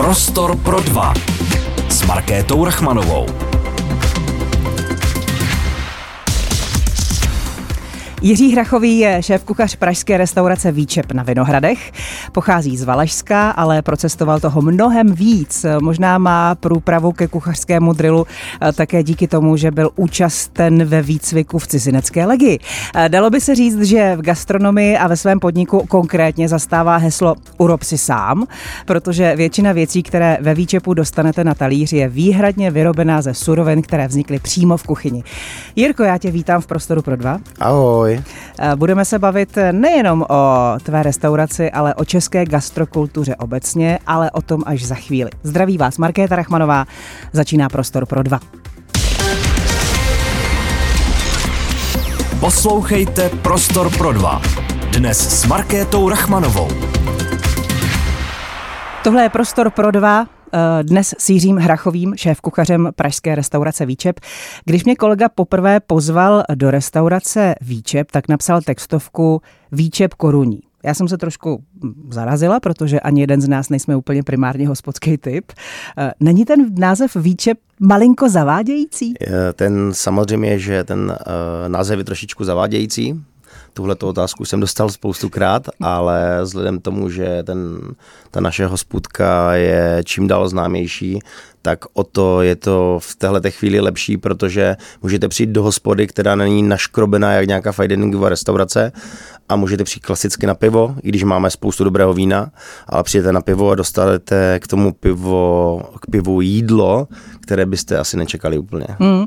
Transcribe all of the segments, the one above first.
Prostor pro dva s Markétou Rachmanovou. Jiří Hrachový je šéf-kuchař pražské restaurace Výčep na Vinohradech. Pochází z Valašska, ale procestoval toho mnohem víc. Možná má průpravu ke kuchařskému drilu eh, také díky tomu, že byl účasten ve výcviku v cizinecké legii. Eh, dalo by se říct, že v gastronomii a ve svém podniku konkrétně zastává heslo urob si sám, protože většina věcí, které ve Výčepu dostanete na talíři, je výhradně vyrobená ze surovin, které vznikly přímo v kuchyni. Jirko, já tě vítám v prostoru pro dva. Ahoj. Ahoj. Eh, budeme se bavit nejenom o tvé restauraci, ale o české gastrokultuře obecně, ale o tom až za chvíli. Zdraví vás Markéta Rachmanová, začíná Prostor pro dva. Poslouchejte Prostor pro dva. Dnes s Markétou Rachmanovou. Tohle je Prostor pro dva, Eh, dnes s Jiřím Hrachovým, šéf-kuchařem pražské restaurace Výčep. Když mě kolega poprvé pozval do restaurace Výčep, tak napsal textovku Výčep koruní. Já jsem se trošku zarazila, protože ani jeden z nás nejsme úplně primárně hospodský typ. Eh, není ten název Výčep malinko zavádějící? Ten samozřejmě, že ten název je trošičku zavádějící, Tuhle otázku jsem dostal spoustukrát, ale vzhledem tomu, že ten, ta naše hospůdka je čím dál známější, tak o to je to v téhle chvíli lepší, protože můžete přijít do hospody, která není naškrobená jak nějaká fine diningová restaurace a můžete přijít klasicky na pivo, i když máme spoustu dobrého vína, ale přijete na pivo a dostanete k tomu pivo, k pivu jídlo, které byste asi nečekali úplně. Hmm. Uh,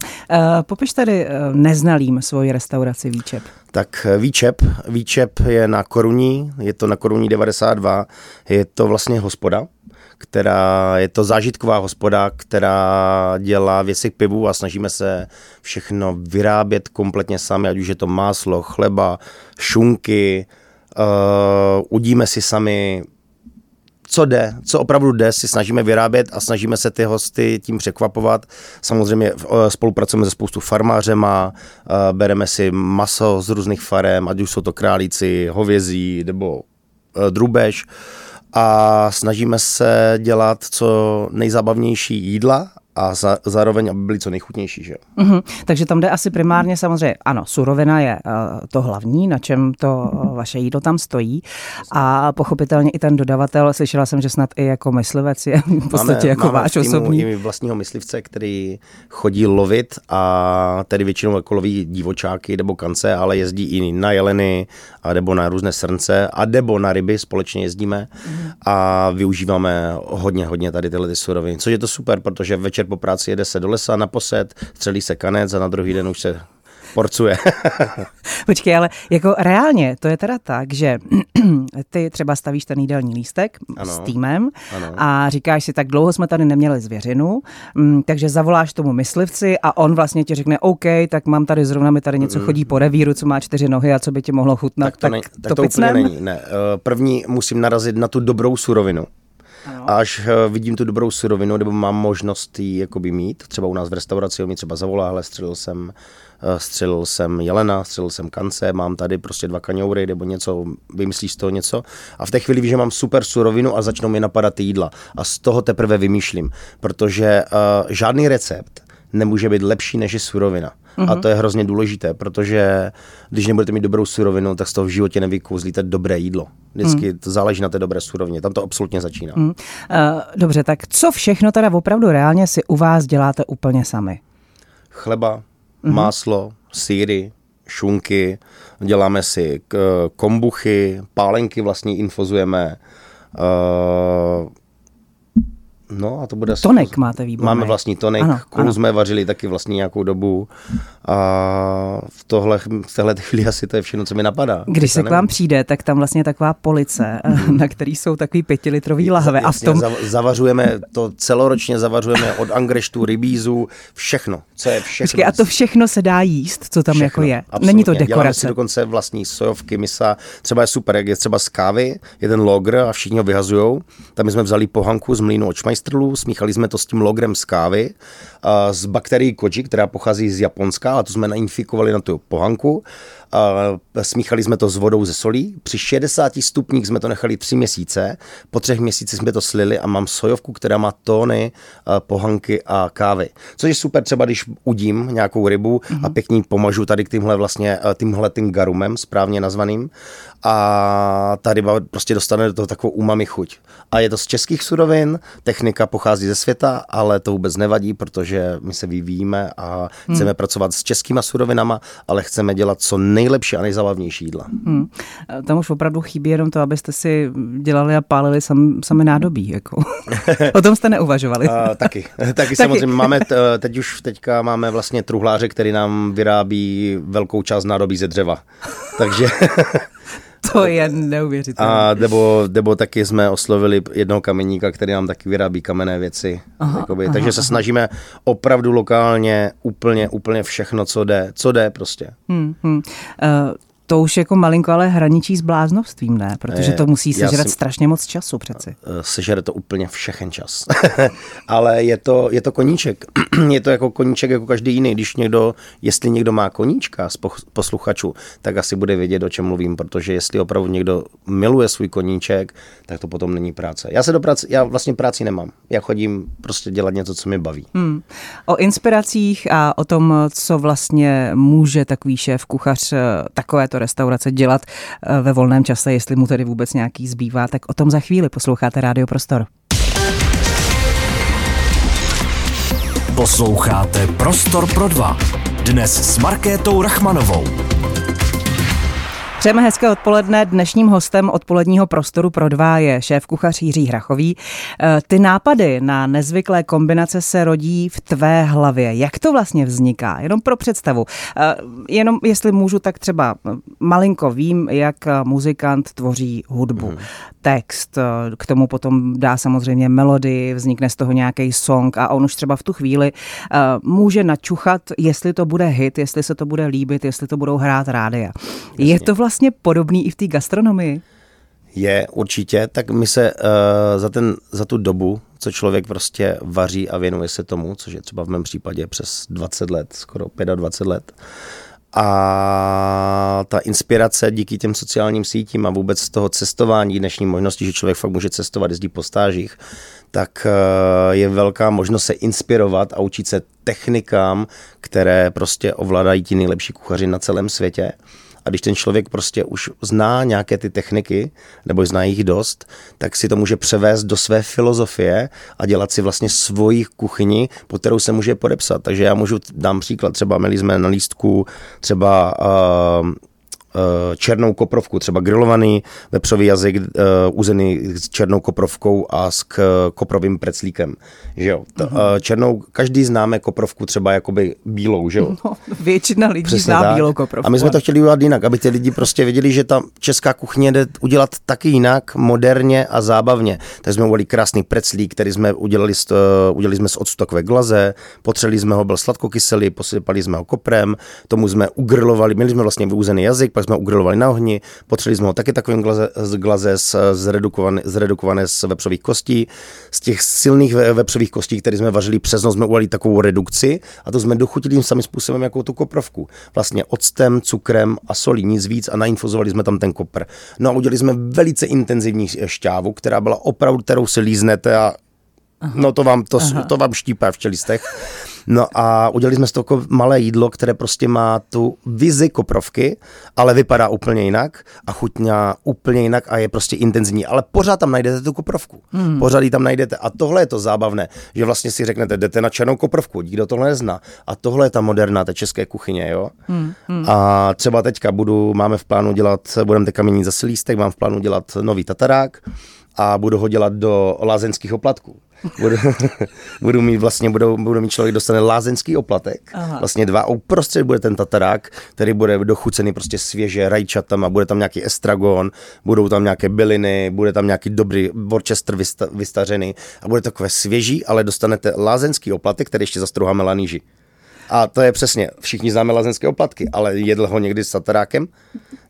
popiš tady uh, neznalým svoji restauraci Výčep. Tak eh, Výčep, Výčep je na Koruní, je to na Koruní 92, je to vlastně hospoda, která je to zážitková hospoda, která dělá věci k pivu a snažíme se všechno vyrábět kompletně sami, ať už je to máslo, chleba, šunky, uh, udíme si sami co jde, co opravdu jde, si snažíme vyrábět a snažíme se ty hosty tím překvapovat. Samozřejmě eh, spolupracujeme se spoustu farmářema, eh, bereme si maso z různých farem, ať už jsou to králíci, hovězí nebo drubež a snažíme se dělat co nejzábavnější jídla a za, zároveň, aby byly co nejchutnější. Že? Mm-hmm. Takže tam jde asi primárně samozřejmě, ano, surovina je uh, to hlavní, na čem to uh, vaše jídlo tam stojí a pochopitelně i ten dodavatel, slyšela jsem, že snad i jako myslivec je v podstatě máme, jako máme váš osobní. i vlastního myslivce, který chodí lovit a tedy většinou jako loví divočáky nebo kance, ale jezdí i na jeleny a nebo na různé srnce a nebo na ryby společně jezdíme mm-hmm. a využíváme hodně, hodně tady tyhle ty suroviny, což je to super, protože večer večer po práci jede se do lesa na posed, střelí se kanec a na druhý den už se porcuje. Počkej, ale jako reálně to je teda tak, že ty třeba stavíš ten jídelní lístek ano, s týmem ano. a říkáš si, tak dlouho jsme tady neměli zvěřinu, mm, takže zavoláš tomu myslivci a on vlastně ti řekne, OK, tak mám tady zrovna mi tady něco chodí po revíru, co má čtyři nohy a co by ti mohlo chutnat. Tak to, tak ne, tak to, to úplně není. Ne. Eh, první musím narazit na tu dobrou surovinu. A až eh, vidím tu dobrou surovinu, nebo mám možnost ji jakoby mít, třeba u nás v restauraci, on mi třeba zavolá, hele, střelil jsem, eh, střelil jsem jelena, střelil jsem kance, mám tady prostě dva kaňoury, nebo něco, vymyslíš z toho něco. A v té chvíli že mám super surovinu a začnou mi napadat ty jídla. A z toho teprve vymýšlím, protože uh, žádný recept nemůže být lepší než je surovina. Mm-hmm. A mhm. to je hrozně důležité, protože když nebudete mít dobrou surovinu, tak z toho v životě nevykouzlíte dobré jídlo. Vždycky mm. to záleží na té dobré surovině. Tam to absolutně začíná. Mm. Uh, dobře, tak co všechno teda opravdu reálně si u vás děláte úplně sami? Chleba, mm-hmm. máslo, síry, šunky, děláme si kombuchy, pálenky vlastně infozujeme, uh, No a to bude... Tonek máte výborný. Máme vlastní tonik, ano, kulu ano. jsme vařili taky vlastně nějakou dobu a v, tohle, v téhle chvíli asi to je všechno, co mi napadá. Když se k vám přijde, tak tam vlastně taková police, mhm. na který jsou takový pětilitrový lahve. A v tom... Zavařujeme to celoročně, zavařujeme od angreštu, rybízu, všechno, co je všechno. Počkej, a to všechno se dá jíst, co tam všechno, jako je. Absolutně. Není to dekorace. Děláme si dokonce vlastní sojovky, misa, třeba je super, jak je třeba z kávy, jeden logr a všichni ho vyhazujou. Tam jsme vzali pohanku z mlínu od pastrlu, smíchali jsme to s tím logrem z kávy, uh, z bakterií koji, která pochází z Japonska, a to jsme nainfikovali na tu pohanku smíchali jsme to s vodou ze solí. Při 60 stupních jsme to nechali tři měsíce. Po třech měsících jsme to slili a mám sojovku, která má tóny pohanky a kávy. Což je super třeba, když udím nějakou rybu mm-hmm. a mhm. pěkně pomažu tady k tímhle vlastně, tímhle tím garumem správně nazvaným a ta ryba prostě dostane do toho takovou umami chuť. A je to z českých surovin, technika pochází ze světa, ale to vůbec nevadí, protože my se vyvíjíme a hmm. chceme pracovat s českýma surovinama, ale chceme dělat co nejlepší a nejzábavnější jídla. Hmm. Tam už opravdu chybí jenom to, abyste si dělali a pálili sam, sami nádobí. Jako. o tom jste neuvažovali. a, taky, taky samozřejmě. Máme, teď už teďka máme vlastně truhláře, který nám vyrábí velkou část nádobí ze dřeva. Takže to je neuvěřitelné. A nebo, nebo taky jsme oslovili jednoho kameníka, který nám taky vyrábí kamenné věci. Aha, jakoby. aha, Takže se aha. snažíme opravdu lokálně úplně, úplně všechno, co jde. Co jde prostě. Hmm, hmm. Uh, to už jako malinko ale hraničí s bláznovstvím, ne? Protože to musí sežrat si, strašně moc času přeci. Eh, sežere to úplně všechen čas. ale je to, je to koníček. je to jako koníček jako každý jiný. Když někdo, jestli někdo má koníčka z posluchačů, tak asi bude vědět, o čem mluvím, protože jestli opravdu někdo miluje svůj koníček, tak to potom není práce. Já se do práce, já vlastně práci nemám. Já chodím prostě dělat něco, co mě baví. Hmm. O inspiracích a o tom, co vlastně může takový šéf, kuchař, eh, takovéto restaurace dělat eh, ve volném čase, jestli mu tedy vůbec nějaký zbývá, tak o tom za chvíli posloucháte Rádio Prostor. Posloucháte Prostor pro dva. Dnes s Markétou Rachmanovou. Přejeme hezké odpoledne. Dnešním hostem odpoledního prostoru pro dva je šéf kuchař Jiří Hrachový. E, ty nápady na nezvyklé kombinace se rodí v tvé hlavě. Jak to vlastně vzniká? Jenom pro představu. E, jenom jestli můžu, tak třeba malinko vím, jak muzikant tvoří hudbu. Mm. Text, k tomu potom dá samozřejmě melodii, vznikne z toho nějaký song a on už třeba v tu chvíli může načuchat, jestli to bude hit, jestli se to bude líbit, jestli to budou hrát rádia. Jasně. Je to vlastně vlastně podobný i v té gastronomii? Je, určitě. Tak my se uh, za, ten, za tu dobu, co člověk prostě vaří a věnuje se tomu, což je třeba v mém případě přes 20 let, skoro 25 let, a ta inspirace díky těm sociálním sítím a vůbec z toho cestování, dnešní možnosti, že člověk fakt může cestovat, jezdí po stážích, tak eh, je velká možnost se inspirovat a učit se technikám, které prostě ovládají ti nejlepší kuchaři na celém světě. A když ten člověk prostě už zná nějaké ty techniky, nebo zná jich dost, tak si to může převést do své filozofie a dělat si vlastně svoji kuchyni, pod kterou se může podepsat. Takže já můžu, dám příklad, třeba měli jsme na lístku třeba uh, černou koprovku, třeba grilovaný vepřový jazyk uh, uzený s černou koprovkou a s koprovým preclíkem. Že jo? uh, černou, každý známe koprovku třeba jakoby bílou, že jo? No, většina lidí Přesně zná tak. bílou koprovku. A my jsme to chtěli udělat jinak, aby ty lidi prostě věděli, že ta česká kuchyně jde udělat taky jinak, moderně a zábavně. Tak jsme udělali krásný preclík, který jsme udělali, uh, udělali jsme z octu takové glaze, potřeli jsme ho, byl sladkokyselý, posypali jsme ho koprem, tomu jsme ugrilovali, měli jsme vlastně vyuzený jazyk, pak jsme ugrilovali na ohni, potřebovali jsme ho taky takovým glaze, z glaze z, zredukované, zredukované z vepřových kostí. Z těch silných vepřových kostí, které jsme vařili přes noc, jsme udělali takovou redukci a to jsme dochutili tím samým způsobem jako tu koprovku. Vlastně octem, cukrem a solí, nic víc a nainfuzovali jsme tam ten kopr. No a udělali jsme velice intenzivní šťávu, která byla opravdu, kterou si líznete a Aha. No to vám, to, to vám štípá v čelistech. No a udělali jsme z toho malé jídlo, které prostě má tu vizi koprovky, ale vypadá úplně jinak a chutná úplně jinak a je prostě intenzivní. Ale pořád tam najdete tu koprovku. Hmm. Pořád ji tam najdete. A tohle je to zábavné, že vlastně si řeknete, jdete na černou koprovku, nikdo tohle nezná. A tohle je ta moderná, ta české kuchyně, jo. Hmm. Hmm. A třeba teďka budu, máme v plánu dělat, budeme teďka měnit zase lístek, mám v plánu dělat nový tatarák a budu ho dělat do lázeňských oplatků. Budu, budu mít vlastně, budu, budu mít člověk dostane lázeňský oplatek, Aha. vlastně dva a uprostřed bude ten tatarák, který bude dochucený prostě svěže rajčatama, bude tam nějaký estragon, budou tam nějaké byliny, bude tam nějaký dobrý Worcester vysta, vystařený a bude takové svěží, ale dostanete lázeňský oplatek, který ještě zastrouháme laníži. A to je přesně, všichni známe lazenské oplatky, ale jedl ho někdy s satarákem?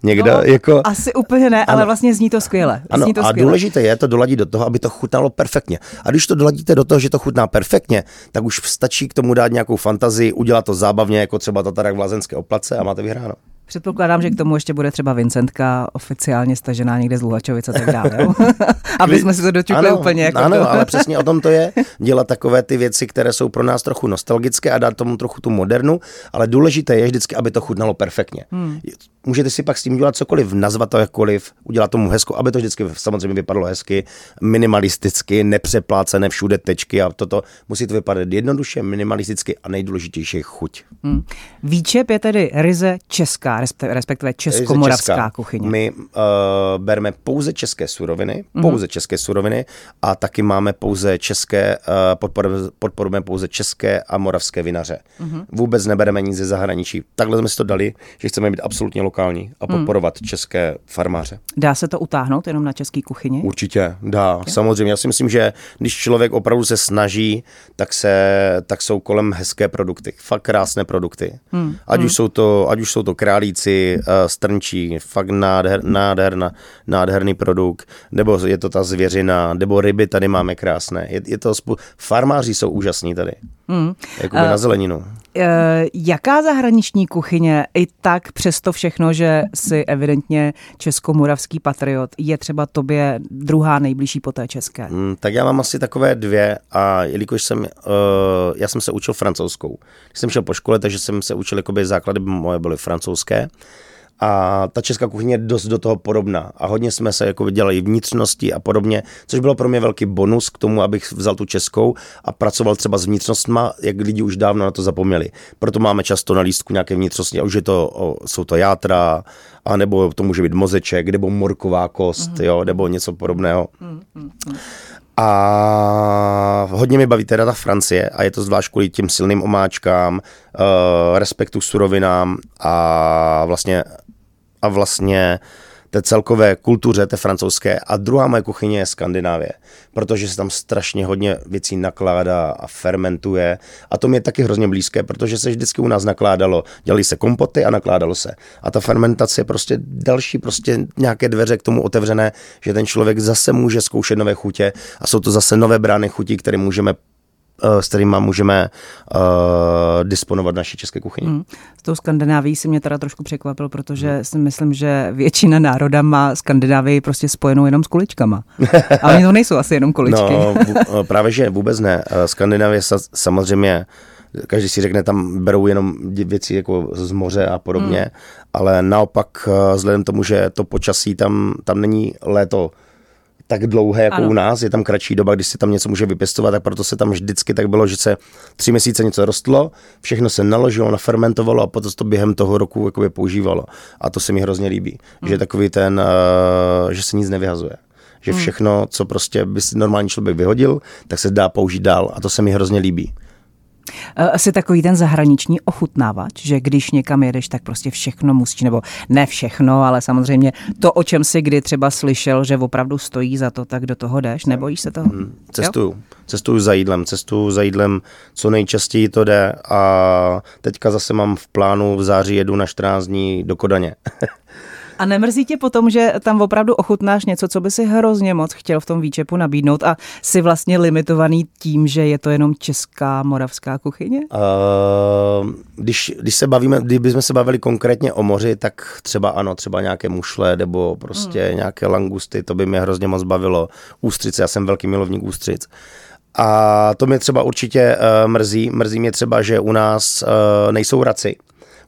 Někdo no, jako... Asi úplně ne, ano. ale vlastně zní to skvěle. Ano, zní to a skvěle. důležité je to doladit do toho, aby to chutnalo perfektně. A když to doladíte do toho, že to chutná perfektně, tak už stačí k tomu dát nějakou fantazii, udělat to zábavně, jako třeba tatarák v lazenské oplatce a máte vyhráno. Předpokládám, že k tomu ještě bude třeba Vincentka oficiálně stažená někde z Luhačovic a tak dále. Aby jsme si to dočukli ano, úplně. Jako ano, to. ale přesně o tom to je. Dělat takové ty věci, které jsou pro nás trochu nostalgické a dát tomu trochu tu modernu, ale důležité je vždycky, aby to chutnalo perfektně. Hmm. Můžete si pak s tím udělat cokoliv, nazvat to jakkoliv, udělat tomu hezko, aby to vždycky samozřejmě vypadalo hezky, minimalisticky, nepřeplácené všude tečky a toto musí to vypadat jednoduše, minimalisticky a nejdůležitější je chuť. Hmm. Výčep je tedy ryze česká, respektive českomoravská česká. kuchyně. My uh, bereme pouze české suroviny, mm-hmm. pouze české suroviny a taky máme pouze české, uh, podporujeme, podporujeme pouze české a moravské vinaře. Mm-hmm. Vůbec nebereme nic ze zahraničí. Takhle jsme si to dali, že chceme být absolutně lokální a mhm. podporovat mm. české farmáře. Dá se to utáhnout jenom na české kuchyni? Určitě, dá. Je? Samozřejmě. Já si myslím, že když člověk opravdu se snaží, tak, se, tak jsou kolem hezké produkty. Fakt krásné produkty. Mm. Ať, mm. Už jsou to, ať už jsou to králíci, uh, strnčí, fakt nádher, nádherna, nádherný produkt, nebo je to ta zvěřina, nebo ryby tady máme krásné. Je, je to spou- farmáři jsou úžasní tady. Mm. Jakoby uh, na zeleninu. Uh, jaká zahraniční kuchyně i tak přesto všechno, že si evidentně českomoravský patriot, je třeba tobě druhá nejbližší po té české? Mm, tak já mám asi takové dvě a jelikož jsem, uh, já jsem se učil francouzskou. Když jsem šel po škole, takže jsem se učil, jakoby základy moje byly francouzské a ta česká kuchyně je dost do toho podobná a hodně jsme se jako dělali vnitřnosti a podobně, což bylo pro mě velký bonus k tomu, abych vzal tu českou a pracoval třeba s vnitřnostma, jak lidi už dávno na to zapomněli. Proto máme často na lístku nějaké vnitřnosti, a už je to, o, jsou to játra, a nebo to může být mozeček, nebo morková kost, mm-hmm. jo, nebo něco podobného. Mm-hmm. A hodně mi baví teda ta Francie a je to zvlášť kvůli těm silným omáčkám, uh, respektu k surovinám a vlastně a vlastně té celkové kultuře, té francouzské. A druhá moje kuchyně je Skandinávie, protože se tam strašně hodně věcí nakládá a fermentuje. A to mi je taky hrozně blízké, protože se vždycky u nás nakládalo, dělali se kompoty a nakládalo se. A ta fermentace je prostě další, prostě nějaké dveře k tomu otevřené, že ten člověk zase může zkoušet nové chutě a jsou to zase nové brány chutí, které můžeme s kterými můžeme uh, disponovat naší české kuchyni. Hmm. S tou Skandinávií si mě teda trošku překvapil, protože hmm. si myslím, že většina národa má Skandinávii prostě spojenou jenom s kuličkama. Ale oni to nejsou asi jenom kuličky. No, v, právě že vůbec ne. Eh, Skandinávie samozřejmě každý si řekne, tam berou jenom věci jako z moře a podobně, hmm. ale naopak vzhledem tomu, že to počasí tam, tam není léto tak dlouhé jako ano. u nás, je tam kratší doba, když si tam něco může vypěstovat, tak proto se tam vždycky tak bylo, že se tři měsíce něco rostlo, všechno se naložilo, nafermentovalo a potom to během toho roku jakoby používalo. A to se mi hrozně líbí, hmm. že takový ten, uh, že se nic nevyhazuje že hmm. všechno, co prostě by si normální člověk vyhodil, tak se dá použít dál a to se mi hrozně líbí. Eh, asi takový ten zahraniční ochutnávač, že když někam jedeš, tak prostě všechno musí, nebo ne všechno, ale samozřejmě to, o čem si kdy třeba slyšel, že opravdu stojí za to, tak do toho jdeš, nebojíš se toho? Hmm, cestuju. Jo? Cestuju za jídlem, cestuju za jídlem, co nejčastěji to jde a teďka zase mám v plánu v září jedu na 14 dní do Kodaně. A nemrzí tě potom, že tam opravdu ochutnáš něco, co by si hrozně moc chtěl v tom výčepu nabídnout a si vlastně limitovaný tím, že je to jenom česká moravská kuchyně? Uh, když, když se bavíme, kdybychom se bavili konkrétně o moři, tak třeba ano, třeba nějaké mušle nebo prostě hmm. nějaké langusty, to by mě hrozně moc bavilo. Ústřice, já jsem velký milovník ústřic. A to mě třeba určitě uh, mrzí. Mrzí mě třeba, že u nás uh, nejsou raci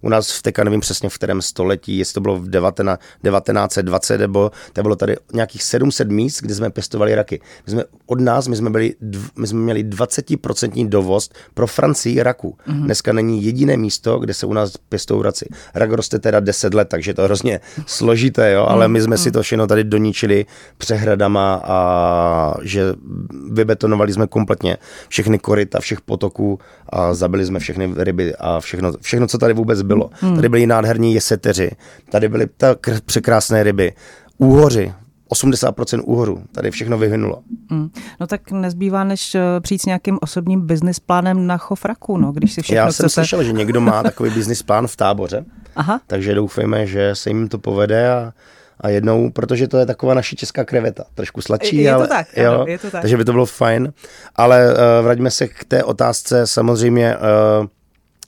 u nás v teďka nevím přesně v kterém století, jestli to bylo v 19, 1920 nebo to bylo tady nějakých 700 míst, kde jsme pěstovali raky. My jsme od nás, my jsme, byli, my jsme měli 20% dovoz pro Francii raku. Mm-hmm. Dneska není jediné místo, kde se u nás pěstou raci. Rak roste teda 10 let, takže to je hrozně složité, jo, ale my jsme si to všechno tady doničili přehradama a že vybetonovali jsme kompletně všechny koryta všech potoků a zabili jsme všechny ryby a všechno, všechno co tady vůbec bylo. Hmm. Tady byli nádherní jeseteři, tady byly tak překrásné ryby, úhoři, 80% úhoru. Tady všechno vyhynulo. Mm. No tak nezbývá, než eh, přijít s nějakým osobním business plánem na chofraku, no, když si všechno Já jsem chcete... slyšel, že někdo má takový business plán v táboře, Aha. takže doufejme, že se jim to povede a, a jednou, protože to je taková naše česká kreveta, trošku sladší, Je to ale, tak, jo, ano, je to tak. takže by to bylo fajn. Ale uh, vraťme se k té otázce, samozřejmě, uh,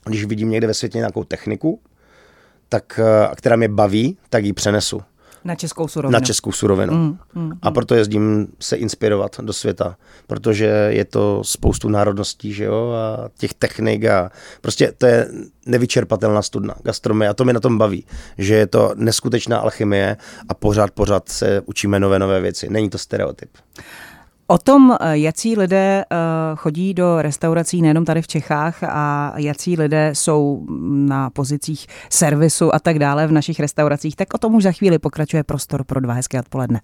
když vidím někde ve světě nějakou techniku, tak, uh, která mě baví, tak ji přenesu Na českou surovinu. na českou surovinu. Mm, mm, A proto jezdím se inspirovat do světa, protože je to spoustu národností, že jo, a těch technik a prostě to je nevyčerpatelná studna, gastronomie a to mě na tom baví, že je to neskutečná alchymie a pořád, pořád se učíme nové, nové věci. Není to stereotyp. O tom, eh, jací lidé eh, chodí do restaurací nejenom tady v Čechách a jací lidé jsou na pozicích servisu a tak dále v našich restauracích, tak o tom už za chvíli pokračuje prostor pro dva hezké odpoledne.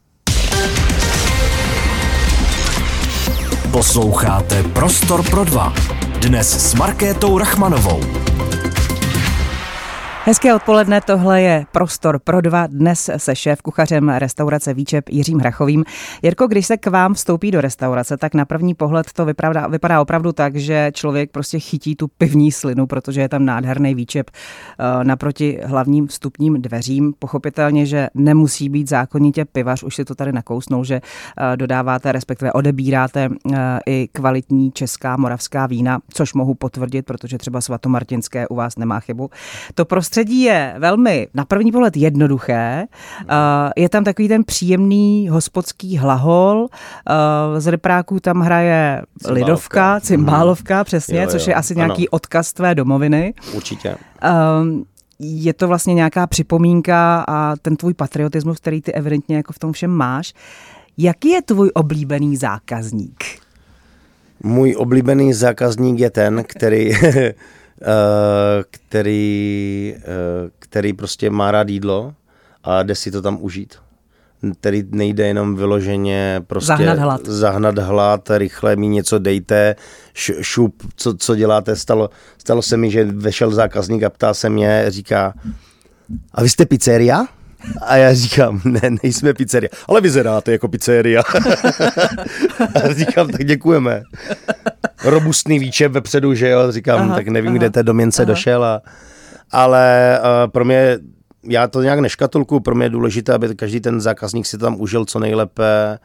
Posloucháte Prostor pro dva. Dnes s Markétou Rachmanovou. Hezké odpoledne, tohle je Prostor pro dva, dnes se šéf kuchařem restaurace Výčep Jiřím Hrachovým. Jirko, když se k vám vstoupí do restaurace, tak na první pohled to vypadá, vypadá opravdu tak, že člověk prostě chytí tu pivní slinu, protože je tam nádherný výčep eh, naproti hlavním vstupním dveřím. Pochopitelně, že nemusí být zákonitě pivař, už si to tady nakousnul, že eh, dodáváte, respektive odebíráte eh, i kvalitní česká moravská vína, což mohu potvrdit, protože třeba svatomartinské u vás nemá chybu. To prostředí je velmi na první pohled jednoduché. Uh, je tam takový ten příjemný hospodský hlahol. Uh, z repráků tam hraje Cymbálovka. lidovka, cymbálovka, přesně, Jo, jo, což je asi ano. nějaký odkaz tvé domoviny. Určitě. Um, je to vlastně nějaká připomínka a ten tvůj patriotismus, který ty evidentně jako v tom všem máš. Jaký je tvůj oblíbený zákazník? Můj oblíbený zákazník je ten, který, eh, který, eh, který prostě má rád jídlo a jde si to tam užít. Který nejde jenom vyloženě prostě Zahnat hlad. zahnat hlad, rychle mi něco dejte, š, šup, co, co děláte. Stalo, stalo se mi, že vešel zákazník a ptá se mě, říká, a vy jste pizzeria? A já říkám, ne, nejsme pizzeria, ale vyzeráte jako pizzeria. a říkám, tak děkujeme. Robustný výčep vepředu, že jo, říkám, Aha, tak nevím, aha, kde té doměnce aha. došel. A, ale uh, pro mě, já to nějak neškatulku, pro mě je důležité, aby každý ten zákazník si tam užil co nejlépe,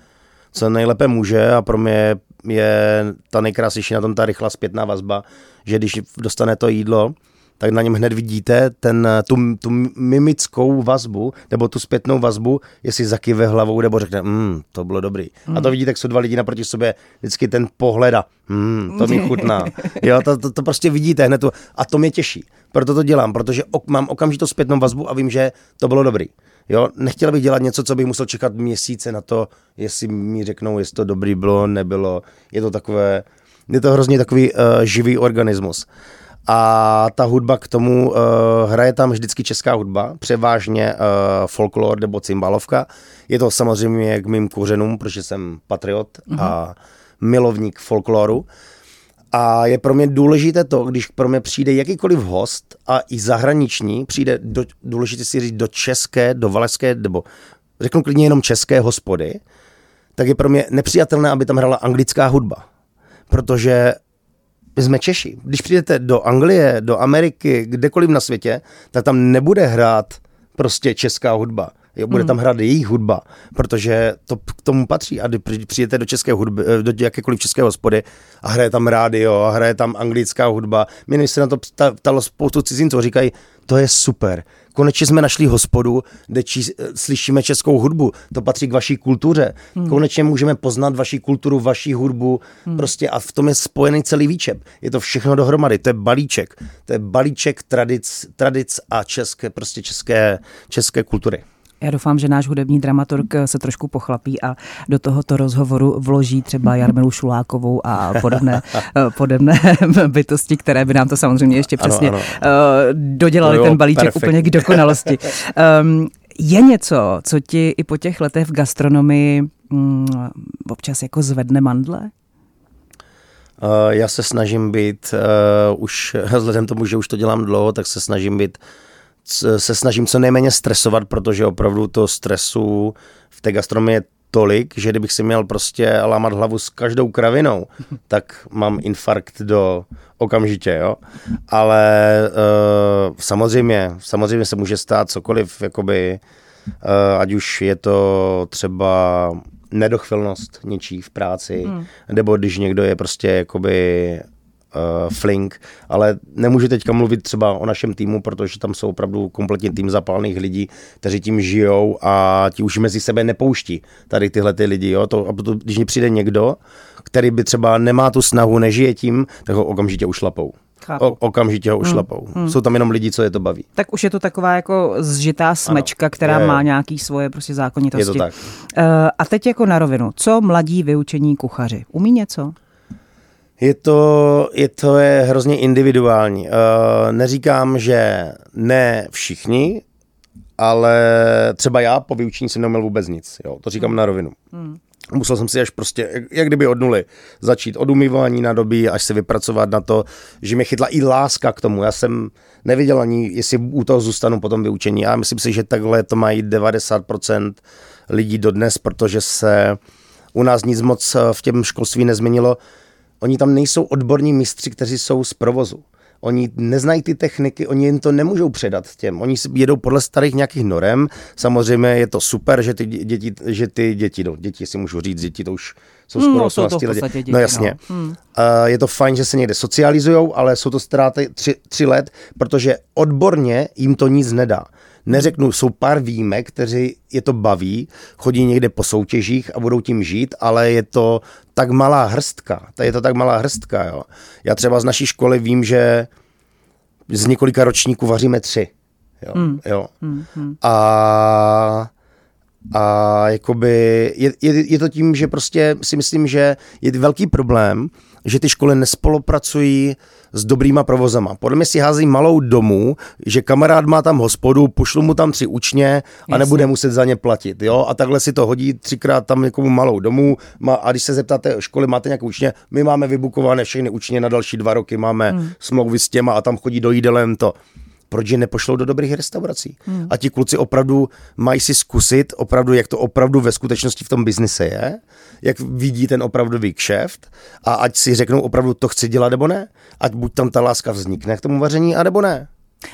co nejlépe může a pro mě je ta nejkrásnější na tom ta rychlá zpětná vazba, že když dostane to jídlo, tak na něm hned vidíte ten, tu, tu mimickou vazbu, nebo tu zpětnou vazbu, jestli zakyve hlavou, nebo řekne, mm, to bylo dobrý. Mm. A to vidíte, jak jsou dva lidi naproti sobě, vždycky ten pohled a mm, to mi chutná. Jo, to, to, to, prostě vidíte hned tu, a to mě těší. Proto to dělám, protože ok, mám okamžitou zpětnou vazbu a vím, že to bylo dobrý. Jo, nechtěl bych dělat něco, co bych musel čekat měsíce na to, jestli mi řeknou, jestli to dobrý bylo, nebylo. Je to takové, je to hrozně takový uh, živý organismus. A ta hudba k tomu, uh, hraje tam vždycky česká hudba, převážně uh, folklor nebo cymbalovka. Je to samozřejmě k mým kořenům, protože jsem patriot a milovník folkloru. A je pro mě důležité to, když pro mě přijde jakýkoliv host a i zahraniční, přijde do, důležité si říct do české, do valašské, nebo řeknu klidně jenom české hospody, tak je pro mě nepřijatelné, aby tam hrála anglická hudba. Protože my jsme Češi. Když přijdete do Anglie, do Ameriky, kdekoliv na světě, tak tam nebude hrát prostě česká hudba. Jo, bude tam hrát jejich hudba, protože to k tomu patří. A když přijdete do české hudby, eh, do jakékoliv české hospody a hraje tam rádio a hraje tam anglická hudba. Mě se na to pta- ptalo spoustu cizinců, říkají, to je super. Konečně jsme našli hospodu, kde či, eh, slyšíme českou hudbu. To patří k vaší kultuře. Hmm. Konečně můžeme poznat vaši kulturu, vaši hudbu. Hmm. Prostě a v tom je spojený celý výčep. Je to všechno dohromady. To je balíček. To je balíček tradic, tradic a české, prostě české, české kultury. Já doufám, že náš hudební dramaturg se trošku pochlapí a do tohoto rozhovoru vloží třeba Jarmilu Šulákovou a podobné, podobné bytosti, které by nám to samozřejmě ještě Ano, přesně ano. eh, dodělali jo, ten balíček perfektní. úplně k dokonalosti. Um, je něco, co ti i po těch letech v gastronomii mm, občas jako zvedne mandle? Uh, já se snažím být, uh, už vzhledem tomu, že už to dělám dlouho, tak se snažím být se snažím co nejméně stresovat, protože opravdu to stresu v té gastronomii je tolik, že kdybych si měl prostě lámat hlavu s každou kravinou, tak mám infarkt do okamžitě, jo. Ale uh, samozřejmě, samozřejmě se může stát cokoliv, jakoby, uh, ať už je to třeba nedochvilnost něčí v práci, hmm. nebo když někdo je prostě jakoby uh, flink, ale nemůžu teďka mluvit třeba o našem týmu, protože tam jsou opravdu kompletně tým zapálných lidí, kteří tím žijou a ti už mezi sebe nepouští tady tyhle ty lidi. Jo? To, a to, když mi přijde někdo, který by třeba nemá tu snahu, nežije tím, tak ho okamžitě ušlapou. O, okamžitě ho hmm, ušlapou. Hmm, hmm. Jsou tam jenom lidi, co je to baví. Tak už je to taková jako zžitá smečka, ano, která je, má nějaký svoje prostě zákonitosti. Je to tak. Uh, a teď jako na rovinu. Co mladí vyučení kuchaři? Umí něco? Je to, je to je hrozně individuální. Uh, neříkám, že ne všichni, ale třeba já po vyučení jsem neměl vůbec nic. Jo? To říkám hmm. na rovinu. Hmm. Musel jsem si až prostě, jak, kdyby od nuly, začít od umývání na doby, až se vypracovat na to, že mě chytla i láska k tomu. Já jsem neviděl ani, jestli u toho zůstanu po tom vyučení. Já myslím si, že takhle to mají 90% lidí dodnes, protože se u nás nic moc v těm školství nezměnilo Oni tam nejsou odborní mistři, kteří jsou z provozu. Oni neznají ty techniky, oni jim to nemůžou předat těm. Oni jedou podle starých nějakých norem. Samozřejmě je to super, že ty děti, že ty děti, no, děti si můžu říct, děti to už jsou skoro no, 18 let. Děti, no jasně. No. Hmm. Uh, je to fajn, že se někde socializují, ale jsou to ztráty tři, tři let, protože odborně jim to nic nedá. Neřeknu, jsou pár výjimek, kteří je to baví, chodí někde po soutěžích a budou tím žít, ale je to tak malá hrstka. Je to tak malá hrstka, jo. Já třeba z naší školy vím, že z několika ročníků vaříme tři. Jo, mm. jo. Mm, mm. A a jakoby je, je, je to tím, že prostě si myslím, že je velký problém, že ty školy nespolupracují s dobrýma provozama. Podle mě si házejí malou domů, že kamarád má tam hospodu, pošlu mu tam tři učně a Jasně. nebude muset za ně platit. Jo? A takhle si to hodí třikrát tam někomu malou domů. A když se zeptáte školy, máte nějakou učně, my máme vybukované všechny učně na další dva roky, máme hmm. smlouvy s těma a tam chodí do jídelen to proč je nepošlou do dobrých restaurací. Hmm. A ti kluci opravdu mají si zkusit, opravdu, jak to opravdu ve skutečnosti v tom biznise je, jak vidí ten opravdový kšeft a ať si řeknou opravdu, to chci dělat nebo ne. Ať buď tam ta láska vznikne k tomu vaření, a nebo ne.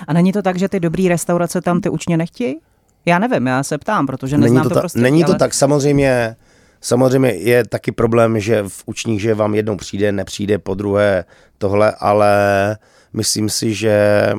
A není to tak, že ty dobré restaurace tam ty učně nechtějí? Já nevím, já se ptám, protože neznám není to, to ta, prostě. Není ale... to tak, samozřejmě Samozřejmě je taky problém, že v učních, že vám jednou přijde, nepřijde po druhé tohle, ale myslím si, že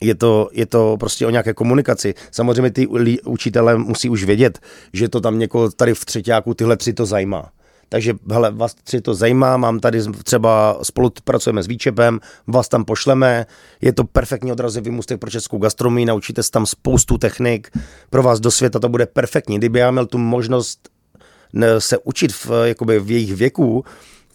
je to, je to prostě o nějaké komunikaci. Samozřejmě ty učitelé musí už vědět, že to tam někoho tady v třetíku tyhle tři to zajímá. Takže hele, vás tři to zajímá, mám tady třeba spolupracujeme s Výčepem, vás tam pošleme, je to perfektní odrazový můstek pro českou gastronomii, naučíte se tam spoustu technik, pro vás do světa to bude perfektní. Kdyby já měl tu možnost se učit v, jakoby v jejich věku,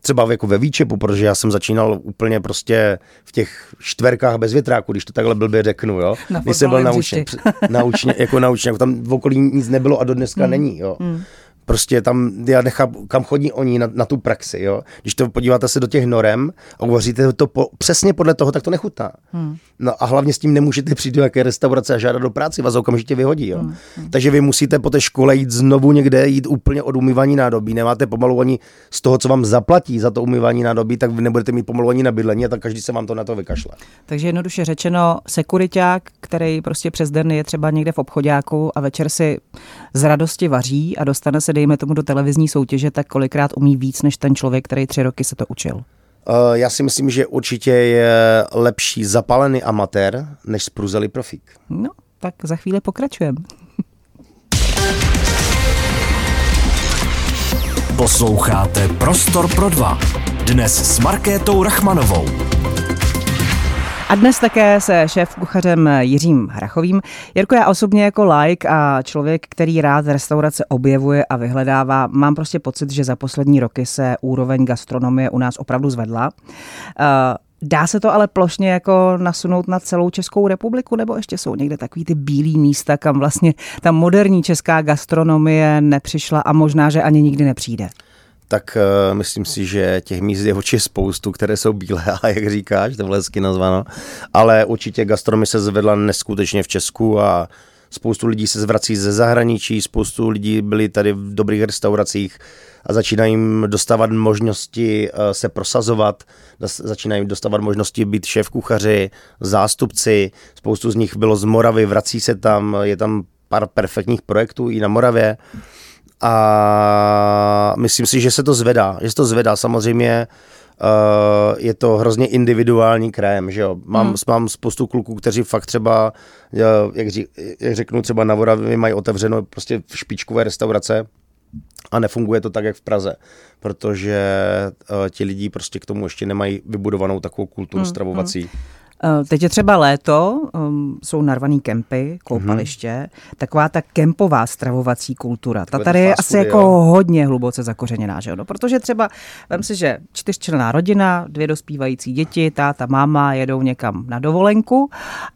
třeba jako ve výčepu, protože já jsem začínal úplně prostě v těch čtverkách bez větráku, když to takhle blbě řeknu, jo. Na jsem byl naučen, naučně, jako naučně, jako tam v okolí nic nebylo a do dneska hmm. není, jo. Hmm. Prostě tam, já nechápu, kam chodí oni na, na tu praxi, jo. Když to podíváte se do těch norem a uvaříte to po, přesně podle toho, tak to nechutná. Hmm. No a hlavně s tím nemůžete přijít do jaké restaurace a žádat do práci, vás okamžitě vyhodí, jo. Hmm. Hmm. Takže vy musíte po té škole jít znovu někde, jít úplně od umývání nádobí. Nemáte pomalu ani z toho, co vám zaplatí za to umývání nádobí, tak vy nebudete mít pomalu ani na bydlení a tak každý se vám to na to vykašle. Takže jednoduše řečeno, sekuriták, který prostě přes den je třeba někde v obchodáku a večer si z radosti vaří a dostane se dejme tomu do televizní soutěže, tak kolikrát umí víc než ten člověk, který tři roky se to učil? Uh, já si myslím, že určitě je lepší zapalený amatér, než spruzelý profík. No, tak za chvíli pokračujeme. Posloucháte Prostor pro dva. Dnes s Markétou Rachmanovou. A dnes také se šéf kuchařem Jiřím Hrachovým. Jirko, já osobně jako like a člověk, který rád restaurace objevuje a vyhledává, mám prostě pocit, že za poslední roky se úroveň gastronomie u nás opravdu zvedla. Uh, Dá se to ale plošně jako nasunout na celou Českou republiku, nebo ještě jsou někde takový ty bílý místa, kam vlastně ta moderní česká gastronomie nepřišla a možná, že ani nikdy nepřijde? Tak uh, myslím si, že těch míst je určitě spoustu, které jsou bílé, a jak říkáš, to hezky nazváno. Ale určitě gastronomie se zvedla neskutečně v Česku a spoustu lidí se zvrací ze zahraničí, spoustu lidí byli tady v dobrých restauracích a začínají jim dostávat možnosti eh, se prosazovat, začínají dostávat možnosti být šéf kuchaři, zástupci, spoustu z nich bylo z Moravy, vrací se tam, je tam pár perfektních projektů i na Moravě a myslím si, že se to zvedá, že se to zvedá. Samozřejmě Uh, je to hrozně individuální krajem, že jo. Mám, hmm. mám spoustu kluků, kteří fakt třeba, jak, ří, jak řeknu, třeba na Voravě mají otevřeno prostě špičkové restaurace a nefunguje to tak, jak v Praze, protože uh, ti lidi prostě k tomu ještě nemají vybudovanou takovou kulturu hmm. stravovací. Hmm. Eh, teď je třeba léto, um, jsou narvaný kempy, koupaliště, mm-hmm. taková ta kempová stravovací kultura. Ta tady je asi jako hodně hluboce zakořeněná, že jo? No, protože třeba, vem si, že čtyřčlenná rodina, dvě dospívající děti, táta, máma jedou někam na dovolenku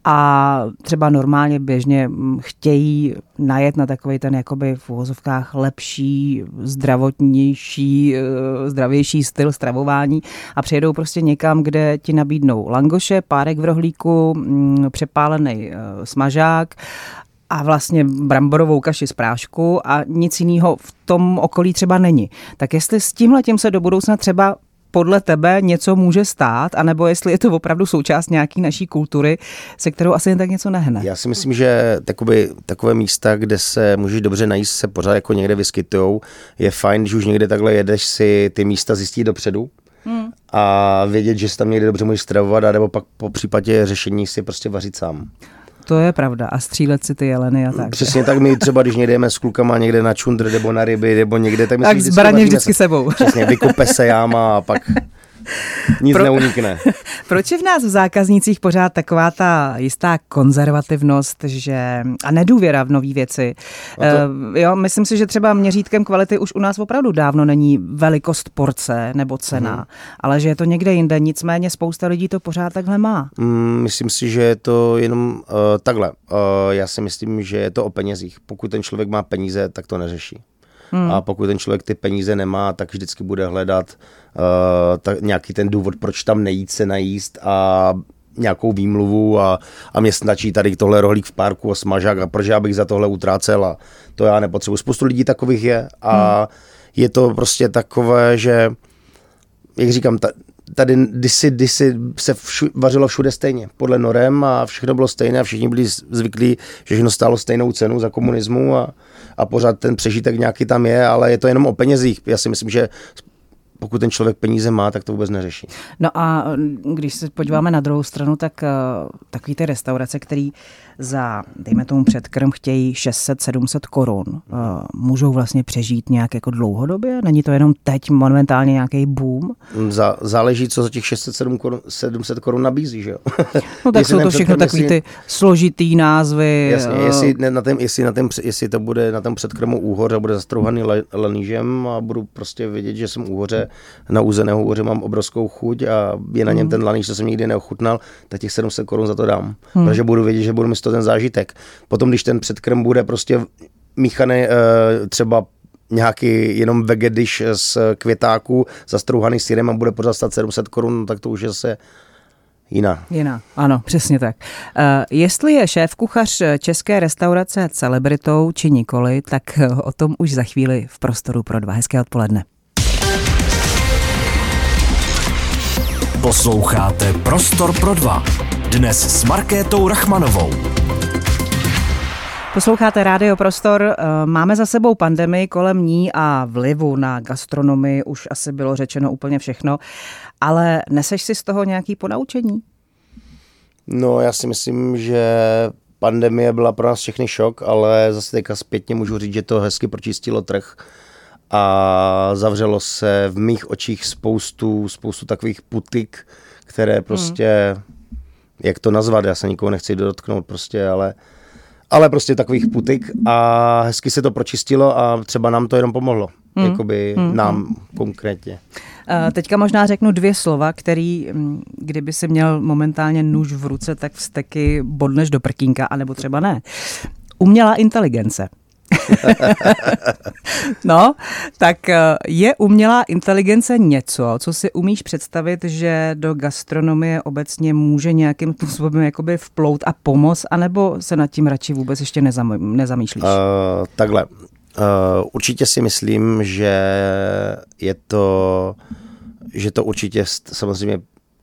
a třeba normálně běžně mm, chtějí najet na takový ten jakoby v uvozovkách lepší, zdravotnější, eh, zdravější styl stravování a přijedou prostě někam, kde ti nabídnou langoše, párek v rohlíku, mm, přepálený eh, smažák a vlastně bramborovou kaši z prášku a nic jiného v tom okolí třeba není. Tak jestli s tímhle tím se do budoucna třeba podle tebe něco může stát, anebo jestli je to opravdu součást nějaký naší kultury, se kterou asi jen tak něco nehne. Já si myslím, že takoby, takové místa, kde se můžeš dobře najíst, se pořád jako někde vyskytují. Je fajn, když už někde takhle jedeš si ty místa zjistit dopředu, hmm. a vědět, že si tam někde dobře můžeš stravovat, a nebo pak po případě řešení si prostě vařit sám. To je pravda. A střílet si ty jeleny a tak. Přesně tak my třeba, když jdeme s klukama někde na čundr nebo na ryby nebo někde, tak my tak zbraně vždycky, vždycky sebou. Přesně, vykope se jáma a pak nic Pro... neunikne. Proč je v nás v zákaznících pořád taková ta jistá konzervativnost že a nedůvěra v nové věci? To... Uh, jo, myslím si, že třeba měřítkem kvality už u nás opravdu dávno není velikost porce nebo cena, hmm. ale že je to někde jinde. Nicméně spousta lidí to pořád takhle má. Mm, myslím si, že je to jenom uh, takhle. Uh, já si myslím, že je to o penězích. Pokud ten člověk má peníze, tak to neřeší. Hmm. A pokud ten člověk ty peníze nemá, tak vždycky bude hledat uh, ta, nějaký ten důvod, proč tam nejít se najíst a nějakou výmluvu a, a mě stačí tady tohle rohlík v parku a smažák a proč já bych za tohle utrácel a to já nepotřebuji. Spoustu lidí takových je a hmm. je to prostě takové, že jak říkám, ta, tady kdysi, kdysi se všu, vařilo všude stejně, podle norem a všechno bylo stejné a všichni byli zvyklí, že všechno stálo stejnou cenu za komunismu a, a pořád ten přežitek nějaký tam je, ale je to jenom o penězích. Já si myslím, že pokud ten člověk peníze má, tak to vůbec neřeší. No a když se podíváme na druhou stranu, tak uh, takový ty restaurace, který za, dejme tomu předkrm, chtějí 600-700 korun, uh, můžou vlastně přežít nějak jako dlouhodobě? Není to jenom teď momentálně nějaký boom? Za, záleží, co za těch 600 korun, 700 korun nabízí, že jo? No tak jsou to všechno takový jestli, ty složitý názvy. Jasně, uh, jestli, na tém, jestli, na tém, jestli to bude na tom předkrmu úhoře, bude zastrouhaný lenížem a budu prostě vědět, že jsem úhoře, na úzeného úhoře mám obrovskou chuť a je na něm hmm. ten laníž, co jsem nikdy neochutnal, tak těch 700 korun za to dám. Hmm. Protože budu vědět, že budu mít to ten zážitek. Potom, když ten předkrm bude prostě míchaný uh, třeba nějaký jenom vegediš z květáků zastrouhaný syrem a bude pořád stát 700 korun, tak to už je zase jiná. Jiná, ano, přesně tak. Uh, jestli je šéf kuchař české restaurace celebritou či nikoli, tak o tom už za chvíli v prostoru pro dva. Hezké odpoledne. Posloucháte Prostor pro dva. Dnes s Markétou Rachmanovou. Posloucháte Rádio Prostor. Eh, máme za sebou pandemii kolem ní a vlivu na gastronomii už asi bylo řečeno úplně všechno, ale neseš si z toho nějaký ponaučení? No, já si myslím, že pandemie byla pro nás všechny šok, ale zase teďka zpětně můžu říct, že to hezky pročistilo trh a zavřelo se v mých očích spoustu, spoustu takových putik, které prostě hmm jak to nazvat, já se nikoho nechci dotknout prostě, ale, ale prostě takových putik a hezky se to pročistilo a třeba nám to jenom pomohlo, hmm. jakoby hmm. nám konkrétně. Uh, teďka možná řeknu dvě slova, který, mm, kdyby si měl momentálně nůž v ruce, tak vsteky bodneš do prkínka, anebo třeba ne. Umělá inteligence. no, tak eh, je umělá inteligence něco, co si umíš představit, že do gastronomie obecně může nějakým způsobem jakoby vplout a pomoct, anebo se nad tím radši vůbec ještě nezam, nezamýšlíš? Uh, takhle. Uh, určitě si myslím, že je to, že to určitě samozřejmě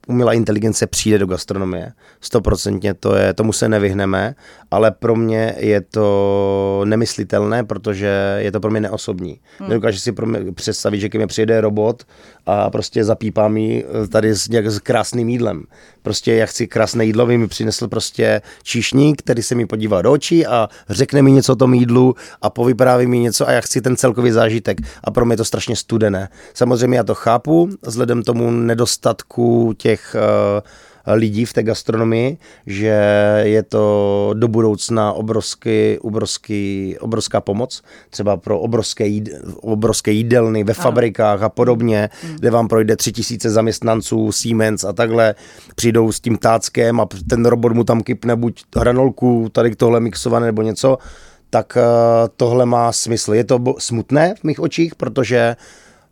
umělá inteligence přijde do gastronomie. Stoprocentně to je, tomu se nevyhneme, ale pro mě je to nemyslitelné, protože je to pro mě neosobní. Hmm. Nedokážu si pro mě představit, že ke mně přijde robot a prostě zapípá mi eh, tady s, nějak, s krásným jídlem. Prostě já chci krásné jídlo, mi přinesl prostě číšník, který se mi podívá do očí a řekne mi něco o tom jídlu a povypráví mi něco a já chci ten celkový zážitek. A pro mě je to strašně studené. Samozřejmě já to chápu, vzhledem tomu nedostatku těch uh, lidí v té gastronomii, že je to do budoucna obrovský, obrovský, obrovská pomoc, třeba pro obrovské, jíd, obrovské jídelny ve fabrikách a podobně, hmm. kde vám projde tři tisíce zaměstnanců, Siemens a takhle, přijdou s tím táckem a ten robot mu tam kypne buď hranolku, tady tohle mixované nebo něco, tak uh, tohle má smysl. Je to smutné v mých očích, protože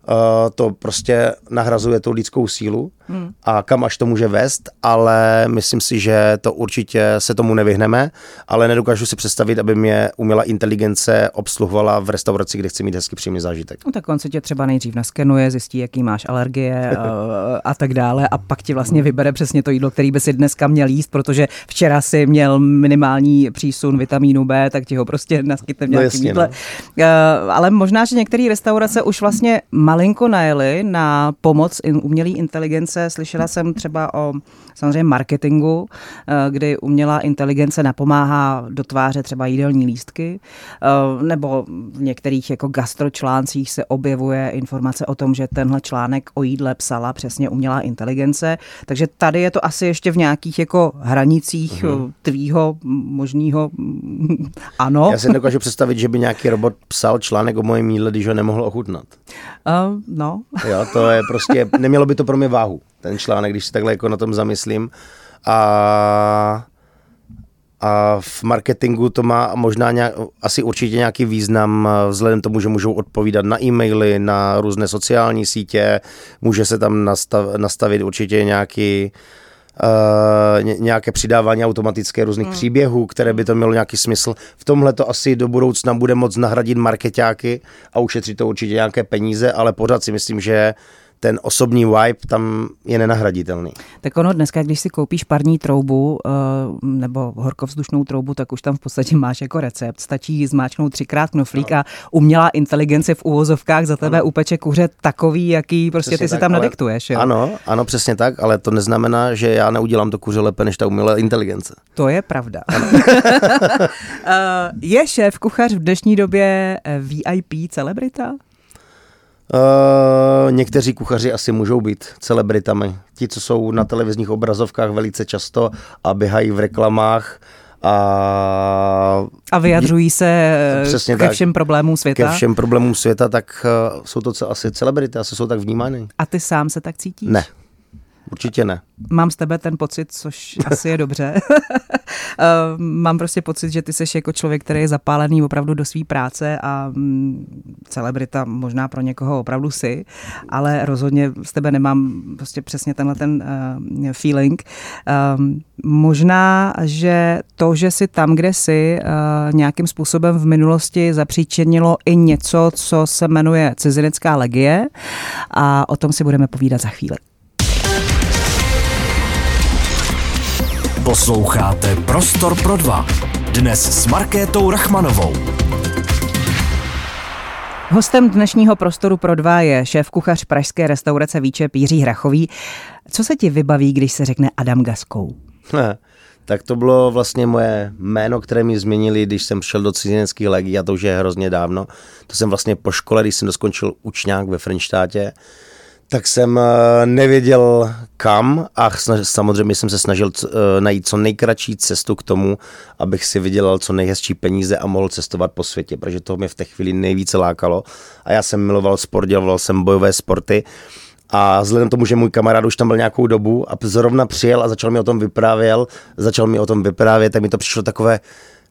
uh, to prostě nahrazuje tu lidskou sílu hmm. a kam až to může vést, ale myslím si, že to určitě se tomu nevyhneme, ale nedokážu si představit, aby mě uměla inteligence obsluhovala v restauraci, kde chci mít hezký příjemný zážitek. No tak on se tě třeba nejdřív naskenuje, zjistí, jaký máš alergie a, a tak dále a pak ti vlastně vybere přesně to jídlo, který by si dneska měl jíst, protože včera si měl minimální přísun vitamínu B, tak ti ho prostě naskytne v no nějakém no jídle. No. Ale možná, že některé restaurace už vlastně malinko najeli na pomoc umělé inteligence inteligence, slyšela jsem třeba o samozřejmě marketingu, eh, kdy umělá inteligence napomáhá dotvářet třeba jídelní lístky, eh, nebo v některých jako gastročláncích se objevuje informace o tom, že tenhle článek o jídle psala přesně umělá inteligence, takže tady je to asi ještě v nějakých jako hranicích mm-hmm. tvýho možného ano. Já si dokážu představit, že by nějaký robot psal článek o mojem jídle, když ho nemohl ochutnat. Uh, no. Jo, to je prostě, nemělo by to pro mě váhu ten článek, když si takhle jako na tom zamyslím. A, a v marketingu to má možná nějak, asi určitě nějaký význam vzhledem tomu, že můžou odpovídat na e-maily, na různé sociální sítě, může se tam nastav, nastavit určitě nějaký Uh, nějaké přidávání automatické různých hmm. příběhů, které by to mělo nějaký smysl. V tomhle to asi do budoucna bude moc nahradit marketáky a ušetřit to určitě nějaké peníze, ale pořád si myslím, že ten osobní vibe tam je nenahraditelný. Tak ono dneska, když si koupíš parní troubu uh, nebo horkovzdušnou troubu, tak už tam v podstatě máš jako recept. Stačí zmáčknout třikrát knoflík no. a umělá inteligence v úvozovkách za tebe ano. upeče kuře takový, jaký prostě přesně ty tak, si tam nadiktuješ. Jo? Ano, ano, přesně tak, ale to neznamená, že já neudělám to kuře lépe než ta umělá inteligence. To je pravda. uh, je šéf kuchař v dnešní době eh, VIP celebrita? Uh, někteří kuchaři asi můžou být celebritami. Ti, co jsou na televizních obrazovkách velice často a běhají v reklamách, a, a vyjadřují se eh, Přesně ke tak, všem problémům světa? Ke všem problémům světa, tak uh, jsou to asi celebrity, asi jsou tak vnímány. A ty sám se tak cítíš? Ne, určitě ne. Mám z tebe ten pocit, což asi je dobře. Eh, mám prostě pocit, že ty jsi jako člověk, který je zapálený opravdu do své práce a mm, celebrita možná pro někoho opravdu si, ale rozhodně z tebe nemám prostě přesně tenhle ten uh, feeling. Um, možná, že to, že jsi tam, kde jsi, uh, nějakým způsobem v minulosti zapříčinilo i něco, co se jmenuje cizinecká legie a o tom si budeme povídat za chvíli. Posloucháte Prostor pro dva. Dnes s Markétou Rachmanovou. Hostem dnešního prostoru pro dva je šéf kuchař pražské restaurace Výčep Jiří Hrachový. Co se ti vybaví, když se řekne Adam Gaskou? Ne, tak to bylo vlastně moje jméno, které mi změnili, když jsem přišel do cizineckých legií a to už je hrozně dávno. To jsem vlastně po škole, když jsem doskončil učňák ve Frenštátě, tak jsem eh, nevěděl kam a samozřejmě jsem se snažil eh, najít co nejkratší cestu k tomu, abych si vydělal co nejhezčí peníze a mohl cestovat po světě, protože to mě v té chvíli nejvíce lákalo. A já jsem miloval sport, dělal jsem bojové sporty a vzhledem tomu, že můj kamarád už tam byl nějakou dobu a zrovna přijel a začal mi o tom vyprávěl, začal mi o tom vyprávět, tak mi to přišlo takové,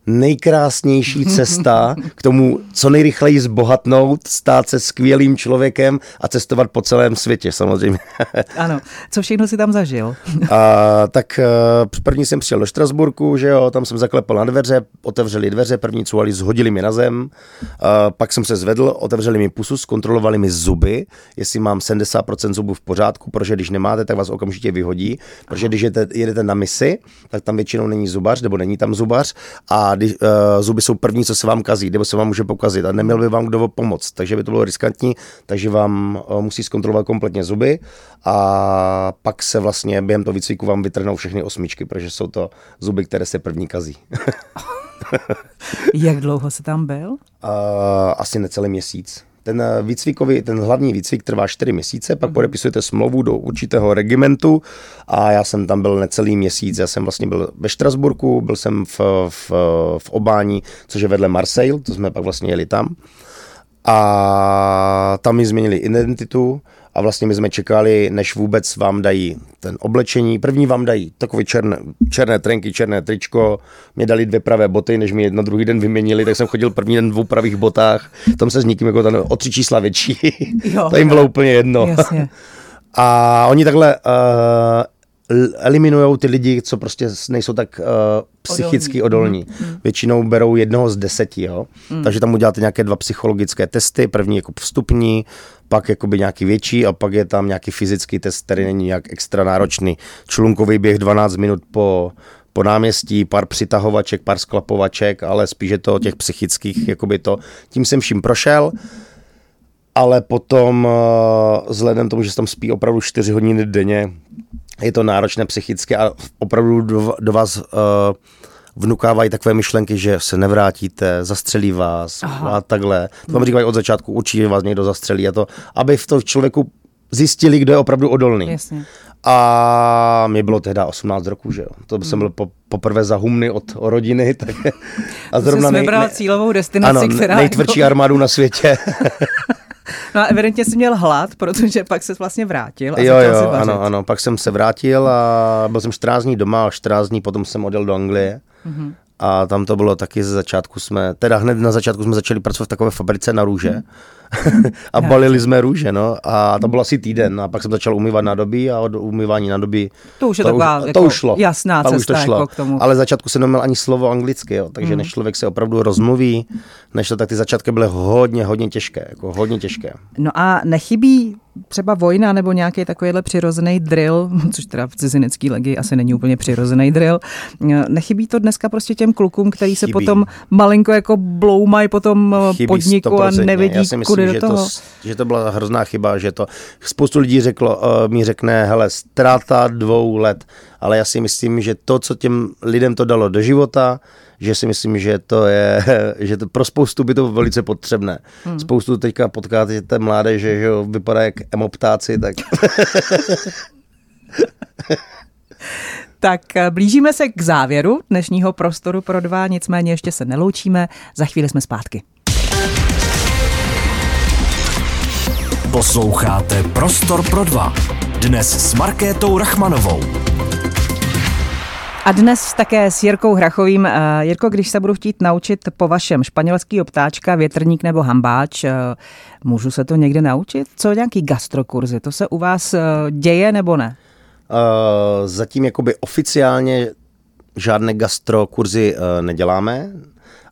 nejkrásnější cesta k tomu, co nejrychleji zbohatnout, stát se skvělým člověkem a cestovat po celém světě samozřejmě. Ano. Co všechno si tam zažil? A, tak eh, první jsem přijel do Štrasburku, že jo, tam jsem zaklepal na dveře, otevřeli dveře, první cuvali, zhodili mi na zem, a pak jsem se zvedl, otevřeli mi pusu, zkontrolovali mi zuby, jestli mám 70% zubů v pořádku, protože když nemáte, tak vás okamžitě vyhodí, protože když jedete, jedete na misi, tak tam většinou není zubař, nebo není tam zubař a kdy, uh, zuby jsou první, co se vám kazí, nebo se vám může pokazit a neměl by vám kdo pomoct, takže by to bylo riskantní, takže vám uh, musí zkontrolovat kompletně zuby a pak se vlastně během toho výcviku vám vytrhnou všechny osmičky, protože jsou to zuby, které se první kazí. Jak dlouho se tam byl? Uh, asi necelý měsíc. Ten výcvikový, ten hlavní výcvik trvá 4 měsíce, pak podepisujete smlouvu do určitého regimentu a já jsem tam byl necelý měsíc. Já jsem vlastně byl ve Štrasburku, byl jsem v, v, v Obání, což je vedle Marseille, to jsme pak vlastně jeli tam. A tam mi změnili identitu a vlastně my jsme čekali, než vůbec vám dají ten oblečení. První vám dají takové černé, černé trenky, černé tričko, mě dali dvě pravé boty, než mi jedno druhý den vyměnili, tak jsem chodil první den v dvou pravých botách, tam se s nikým jako ten, o tři čísla větší, Jo. to jim bylo úplně jedno. Jasně. A oni takhle uh, eliminují ty lidi, co prostě nejsou tak uh, psychicky odolní. Mm. Většinou berou jednoho z deseti, jo. Mm. Takže tam uděláte nějaké dva psychologické testy, první jako vstupní, pak jakoby nějaký větší a pak je tam nějaký fyzický test, který není nějak extra náročný. Člunkový běh 12 minut po, po náměstí, pár přitahovaček, pár sklapovaček, ale spíš je to těch psychických, jakoby to. Tím jsem vším prošel ale potom eh, vzhledem tomu, že se tam spí opravdu 4 hodiny denně, je to náročné psychicky a opravdu do, do vás uh, vnukávají takové myšlenky, že se nevrátíte, zastřelí vás Aha. a takhle. To vám říkají od začátku, určitě vás někdo zastřelí a to, aby v tom člověku zjistili, kdo je opravdu odolný. Jasně. A mě bylo tehdy 18 roků, že jo. To Hmm. jsem byl po, poprvé za humny od rodiny. Tak, a To jsi vybral cílovou destinaci, ano, která nejtvrdší jako- armádu na světě. No a evidentně jsi měl hlad, protože pak se vlastně vrátil a jo, jo, ano, ano. Pak jsem se vrátil a byl jsem 14 dní doma a 14 dní potom jsem odjel do Anglie. Mhm. Mm-hmm. A tam to bylo taky ze začátku jsme, teda hned na začátku jsme začali pracovat v takové fabrice na růže. Mhm. a balili jsme růže, no. A to bylo asi týden. A pak jsem začal umývat nádobí a od umývání nádobí To už je to taková už, jako to už šlo. jasná Pak už cesta to šlo. jako k tomu. Ale začátku jsem neměl ani slovo anglicky, jo. takže než člověk se opravdu rozmluví, než to tak ty začátky byly hodně, hodně těžké, jako hodně těžké. No a nechybí třeba vojna nebo nějaký takovýhle přirozený drill, což teda v cizinecký legii asi není úplně přirozený drill. Nechybí to dneska prostě těm klukům, který se Chybí. potom malinko jako bloumají po tom Chybí podniku a 100%. nevidí, Já do že toho. To, že to byla hrozná chyba, že to spoustu lidí řeklo, uh, mi řekne, hele, ztráta dvou let, ale já si myslím, že to, co těm lidem to dalo do života, že si myslím, že to je, že to pro spoustu by to bylo velice potřebné. Hmm. Spoustu teďka potkáte té mládeže, že jo, vypadá jak emoptáci, tak Tak eh, blížíme se k závěru dnešního prostoru pro dva, nicméně ještě se neloučíme, za chvíli jsme zpátky. Posloucháte Prostor pro dva. Dnes s Markétou Rachmanovou. A dnes také s Jirkou Hrachovým. Eh, Jirko, když se budu chtít naučit po vašem španělský obtáčka, větrník nebo hambáč, eh, můžu se to někde naučit? Co nějaký gastrokurzy? To se u vás eh, děje nebo ne? Uh, zatím jakoby oficiálně žádné gastrokurzy uh, neděláme,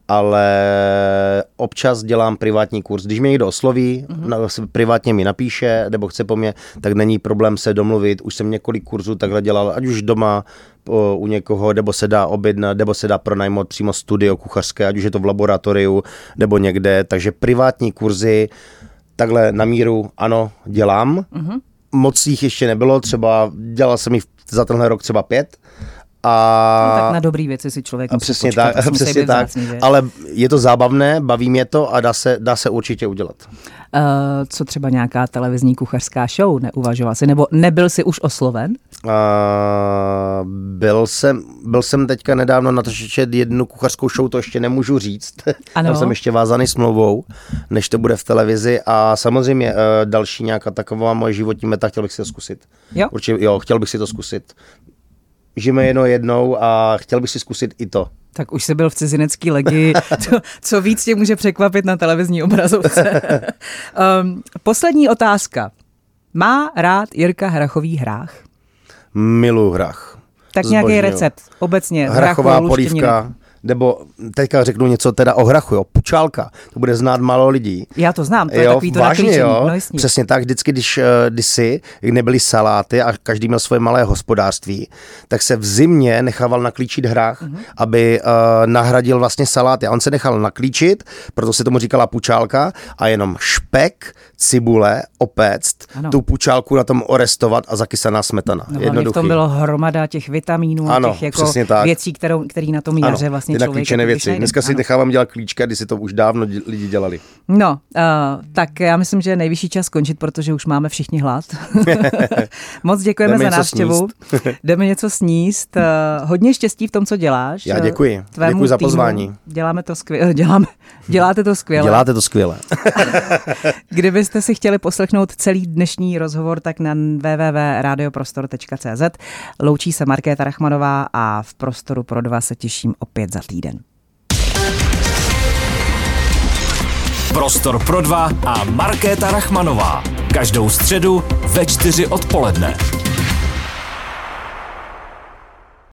ale občas dělám privátní kurz. Když mě někdo osloví, mm-hmm. privátně mi napíše, nebo chce po mně, tak není problém se domluvit. Už jsem několik kurzů takhle dělal, ať už doma u někoho, nebo se dá objednat, nebo se dá pronajmout přímo studio kuchařské, ať už je to v laboratoriu, nebo někde. Takže privátní kurzy takhle na míru, ano, dělám. Mm-hmm. Moc jich ještě nebylo, třeba dělal jsem jich za tenhle rok třeba pět. A, No, tak na dobrý věci si člověk musí přesně počkat, tak, přesně tak. vzácný, že? Ale je to zábavné, baví mě to a dá se, dá se určitě udělat. Eh, co třeba nějaká televizní kuchařská show, neuvažoval jsi, nebo nebyl jsi už osloven? A byl, jsem, byl jsem teďka nedávno natočit jednu kuchařskou show, to ještě nemůžu říct. Ano. Tam jsem ještě vázaný smlouvou, než to bude v televizi. A samozřejmě eh, další nějaká taková moje životní meta, chtěl bych si to zkusit. Jo? Určitě, jo, chtěl bych si to zkusit. Žijeme jedno jednou a chtěl bych si zkusit i to. Tak už jsi byl v cizinecký legii. To, co víc tě může překvapit na televizní obrazovce. um, poslední otázka. Má rád Jirka Hrachový hrách? Milu hrach. Tak nějaký recept, obecně. Hrachová luštěniny. polívka, nebo teďka řeknu něco teda o hrachu, jo, pučálka, to bude znát málo lidí. Já to znám, to je jo, takový to vážně, jo, No, přesně tak, vždycky, když uh, kdysi nebyly saláty a každý měl svoje malé hospodářství, tak se v zimě nechával naklíčit hrách, Mhm. mm-hmm. aby uh, nahradil vlastně saláty. A on se nechal naklíčit, proto se tomu říkala pučálka, a jenom špek, cibule, opéct, Ano. tu pučálku na tom orestovat a zakysaná smetana. No, v tom bylo hromada těch vitamínů a Ano, těch jako tak. věcí, kterou, který na tom jaře vlastně ty člověk naklíčené jako věci. najde. Dneska si Ano. nechávám dělat klíčka, když si to už dávno dě- lidi dělali. No, uh, tak já myslím, že je nejvyšší čas skončit, protože už máme všichni hlad. Moc děkujeme Jdeme za návštěvu. Jdeme něco sníst. Uh, hodně štěstí v tom, co děláš. Já děkuji. Tvému Děkuji za týmu. pozvání. Děláme to skvěle. Děláme, děláte to skvěle. Děláte to skvěle. Kdybyste si chtěli poslechnout celý dnešní rozhovor, tak na www.radioprostor.cz. Loučí se Markéta Rachmanová a v Prostoru pro dva se těším opět za týden. Prostor pro dva a Markéta Rachmanová. Každou středu ve čtyři odpoledne.